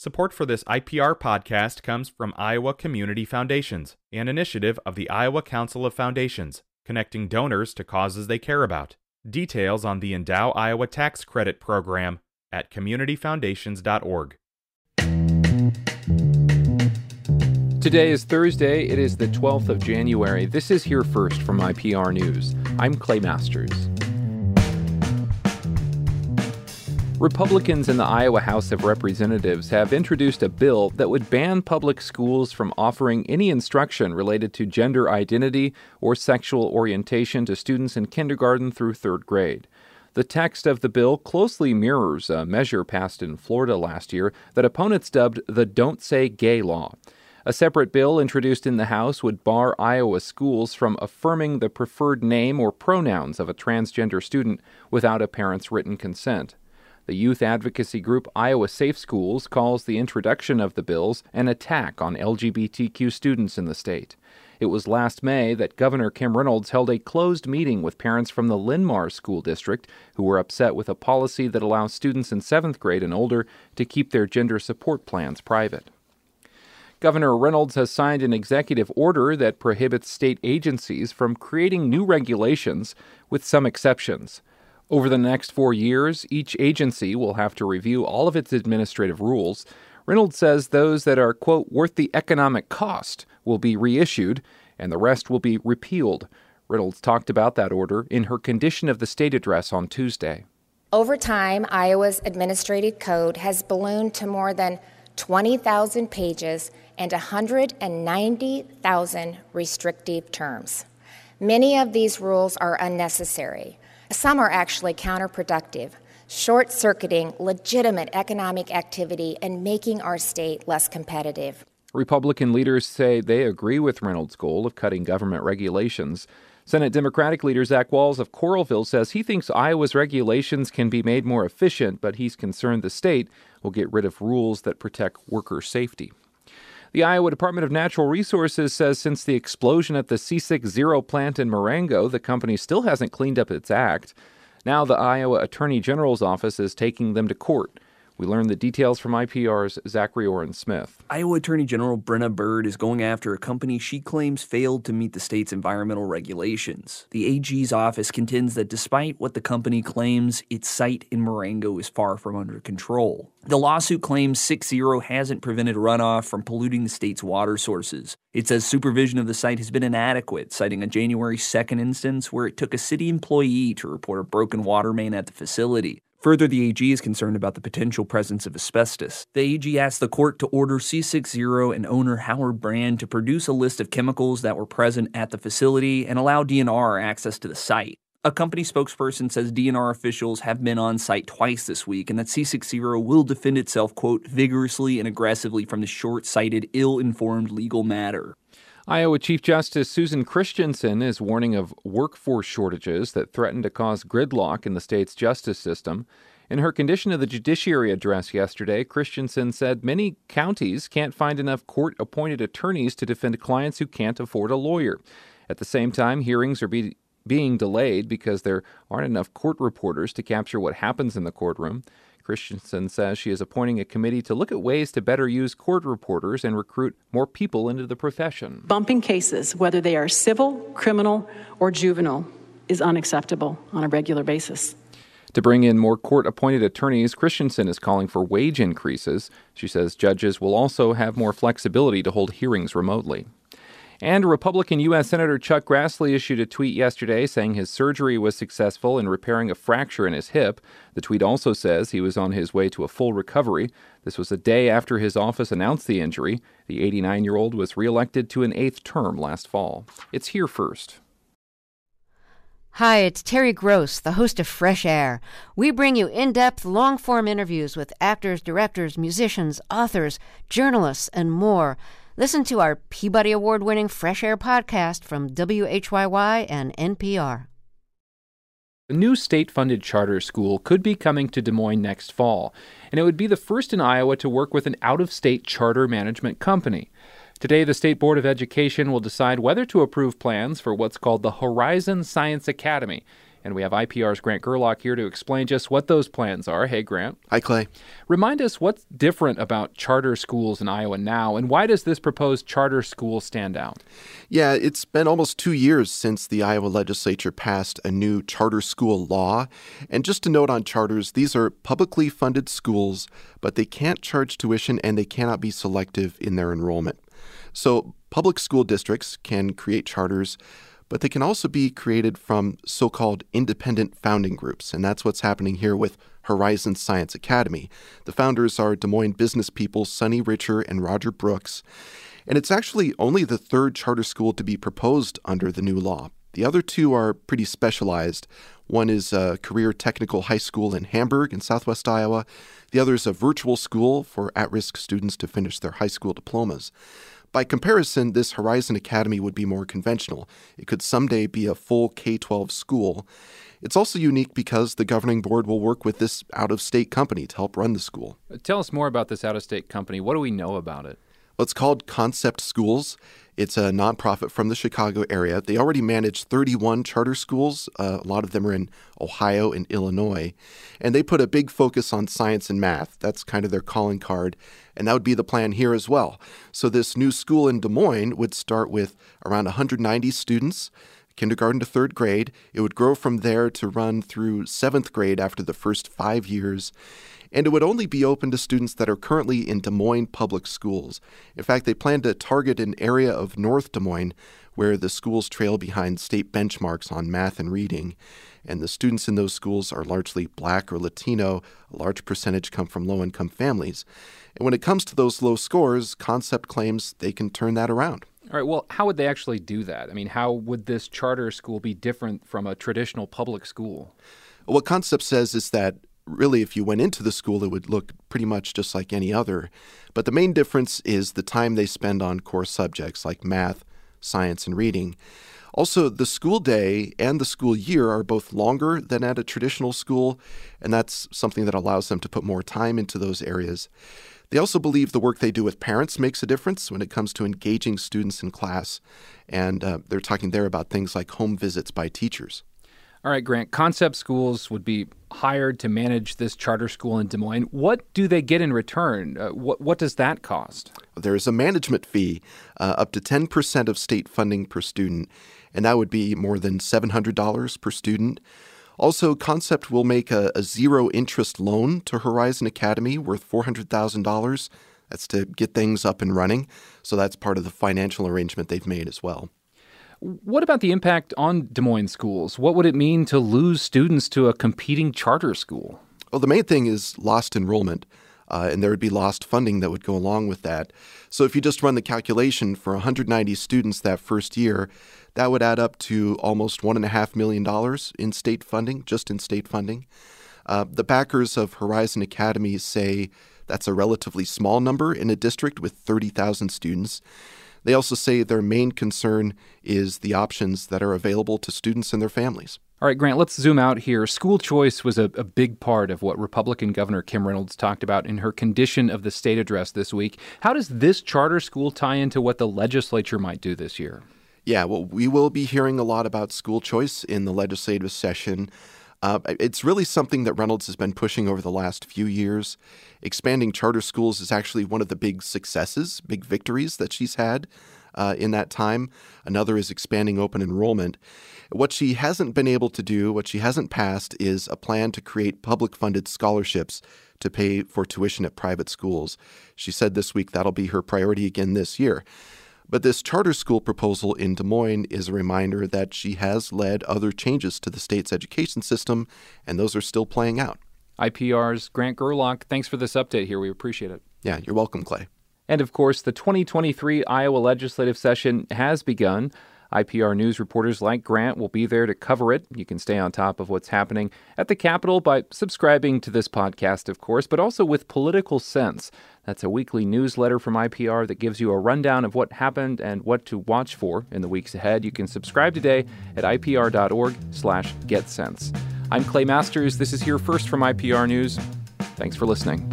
Support for this IPR podcast comes from Iowa Community Foundations, an initiative of the Iowa Council of Foundations, connecting donors to causes they care about. Details on the Endow Iowa Tax Credit Program at communityfoundations.org. Today is Thursday. It is the 12th of January. This is Here First from IPR News. I'm Clay Masters. Republicans in the Iowa House of Representatives have introduced a bill that would ban public schools from offering any instruction related to gender identity or sexual orientation to students in kindergarten through third grade. The text of the bill closely mirrors a measure passed in Florida last year that opponents dubbed the Don't Say Gay Law. A separate bill introduced in the House would bar Iowa schools from affirming the preferred name or pronouns of a transgender student without a parent's written consent. The youth advocacy group Iowa Safe Schools calls the introduction of the bills an attack on LGBTQ students in the state. It was last May that Governor Kim Reynolds held a closed meeting with parents from the Linn-Mar School District who were upset with a policy that allows students in seventh grade and older to keep their gender support plans private. Governor Reynolds has signed an executive order that prohibits state agencies from creating new regulations, with some exceptions. Over the next four years, each agency will have to review all of its administrative rules. Reynolds says those that are, quote, worth the economic cost will be reissued and the rest will be repealed. Reynolds talked about that order in her Condition of the State address on Tuesday. Over time, Iowa's administrative code has ballooned to more than 20,000 pages and 190,000 restrictive terms. Many of these rules are unnecessary. Some are actually counterproductive, short circuiting legitimate economic activity and making our state less competitive. Republican leaders say they agree with Reynolds' goal of cutting government regulations. Senate Democratic leader Zach Wahls of Coralville says he thinks Iowa's regulations can be made more efficient, but he's concerned the state will get rid of rules that protect worker safety. The Iowa Department of Natural Resources says since the explosion at the C6 Zero plant in Marengo, the company still hasn't cleaned up its act. Now the Iowa Attorney General's office is taking them to court. We learned the details from IPR's Zachary Oren Smith. Iowa Attorney General Brenna Bird is going after a company she claims failed to meet the state's environmental regulations. The AG's office contends that despite what the company claims, its site in Marengo is far from under control. The lawsuit claims 6-0 hasn't prevented runoff from polluting the state's water sources. It says supervision of the site has been inadequate, citing a January 2nd instance where it took a city employee to report a broken water main at the facility. Further, the AG is concerned about the potential presence of asbestos. The AG asked the court to order C6-Zero and owner Howard Brand to produce a list of chemicals that were present at the facility and allow DNR access to the site. A company spokesperson says DNR officials have been on site twice this week and that C6-Zero will defend itself, quote, vigorously and aggressively from the short sighted, ill informed legal matter. Iowa Chief Justice Susan Christensen is warning of workforce shortages that threaten to cause gridlock in the state's justice system. In her Condition of the Judiciary address yesterday, Christensen said many counties can't find enough court appointed attorneys to defend clients who can't afford a lawyer. At the same time, hearings are be- being delayed because there aren't enough court reporters to capture what happens in the courtroom. Christensen says she is appointing a committee to look at ways to better use court reporters and recruit more people into the profession. Bumping cases, whether they are civil, criminal, or juvenile, is unacceptable on a regular basis. To bring in more court appointed attorneys, Christensen is calling for wage increases. She says judges will also have more flexibility to hold hearings remotely. And Republican U.S. Senator Chuck Grassley issued a tweet yesterday saying his surgery was successful in repairing a fracture in his hip. The tweet also says he was on his way to a full recovery. This was a day after his office announced the injury. The 89 year old was reelected to an eighth term last fall. It's here first. Hi, it's Terry Gross, the host of Fresh Air. We bring you in depth, long form interviews with actors, directors, musicians, authors, journalists, and more. Listen to our Peabody Award winning Fresh Air podcast from WHYY and NPR. A new state funded charter school could be coming to Des Moines next fall, and it would be the first in Iowa to work with an out of state charter management company. Today, the State Board of Education will decide whether to approve plans for what's called the Horizon Science Academy. And we have IPR's Grant Gerlock here to explain just what those plans are. Hey, Grant. Hi, Clay. Remind us what's different about charter schools in Iowa now, and why does this proposed charter school stand out? Yeah, it's been almost two years since the Iowa legislature passed a new charter school law. And just to note on charters, these are publicly funded schools, but they can't charge tuition and they cannot be selective in their enrollment. So, public school districts can create charters but they can also be created from so called independent founding groups. And that's what's happening here with Horizon Science Academy. The founders are Des Moines business people Sonny Richer and Roger Brooks. And it's actually only the third charter school to be proposed under the new law. The other two are pretty specialized. One is a career technical high school in Hamburg in southwest Iowa. The other is a virtual school for at risk students to finish their high school diplomas. By comparison, this Horizon Academy would be more conventional. It could someday be a full K 12 school. It's also unique because the governing board will work with this out of state company to help run the school. Tell us more about this out of state company. What do we know about it? Well, it's called Concept Schools. It's a nonprofit from the Chicago area. They already manage 31 charter schools. Uh, a lot of them are in Ohio and Illinois. And they put a big focus on science and math. That's kind of their calling card. And that would be the plan here as well. So, this new school in Des Moines would start with around 190 students kindergarten to third grade. It would grow from there to run through seventh grade after the first five years and it would only be open to students that are currently in Des Moines public schools. In fact, they plan to target an area of North Des Moines where the schools trail behind state benchmarks on math and reading. And the students in those schools are largely black or Latino. A large percentage come from low income families. And when it comes to those low scores, Concept claims they can turn that around. All right, well, how would they actually do that? I mean, how would this charter school be different from a traditional public school? What Concept says is that really, if you went into the school, it would look pretty much just like any other. But the main difference is the time they spend on core subjects like math, science, and reading. Also, the school day and the school year are both longer than at a traditional school, and that's something that allows them to put more time into those areas. They also believe the work they do with parents makes a difference when it comes to engaging students in class, and uh, they're talking there about things like home visits by teachers. All right, Grant, concept schools would be hired to manage this charter school in Des Moines. What do they get in return? Uh, what, what does that cost? There is a management fee, uh, up to 10% of state funding per student, and that would be more than $700 per student. Also, Concept will make a, a zero interest loan to Horizon Academy worth $400,000. That's to get things up and running. So that's part of the financial arrangement they've made as well. What about the impact on Des Moines schools? What would it mean to lose students to a competing charter school? Well, the main thing is lost enrollment. Uh, and there would be lost funding that would go along with that. So if you just run the calculation for 190 students that first year, that would add up to almost $1.5 million in state funding, just in state funding. Uh, the backers of Horizon Academy say that's a relatively small number in a district with 30,000 students. They also say their main concern is the options that are available to students and their families. All right, Grant, let's zoom out here. School choice was a, a, big part of what Republican Governor Kim Reynolds talked about in her condition of the state address this week. How does this charter school tie into what the legislature might do this year? Yeah, well, we will be hearing a lot about school choice in the legislative session. Uh, it's really something that Reynolds has been pushing over the last few years. Expanding charter schools is actually one of the big successes, big victories that she's had uh, in that time. Another is expanding open enrollment. What she hasn't been able to do, what she hasn't passed, is a plan to create public funded scholarships to pay for tuition at private schools. She said this week that'll be her priority again this year. But this charter school proposal in Des Moines is a reminder that she has led other changes to the state's education system, and those are still playing out. IPR's Grant Gerlock, thanks for this update here. We appreciate it. Yeah, you're welcome, Clay. And of course, the 2023 Iowa legislative session has begun. IPR News reporters like Grant will be there to cover it. You can stay on top of what's happening at the Capitol by subscribing to this podcast, of course, but also with Political Sense. That's a weekly newsletter from IPR that gives you a rundown of what happened and what to watch for in the weeks ahead. You can subscribe today at ipr.org/getsense. I'm Clay Masters. This is here first from IPR News. Thanks for listening.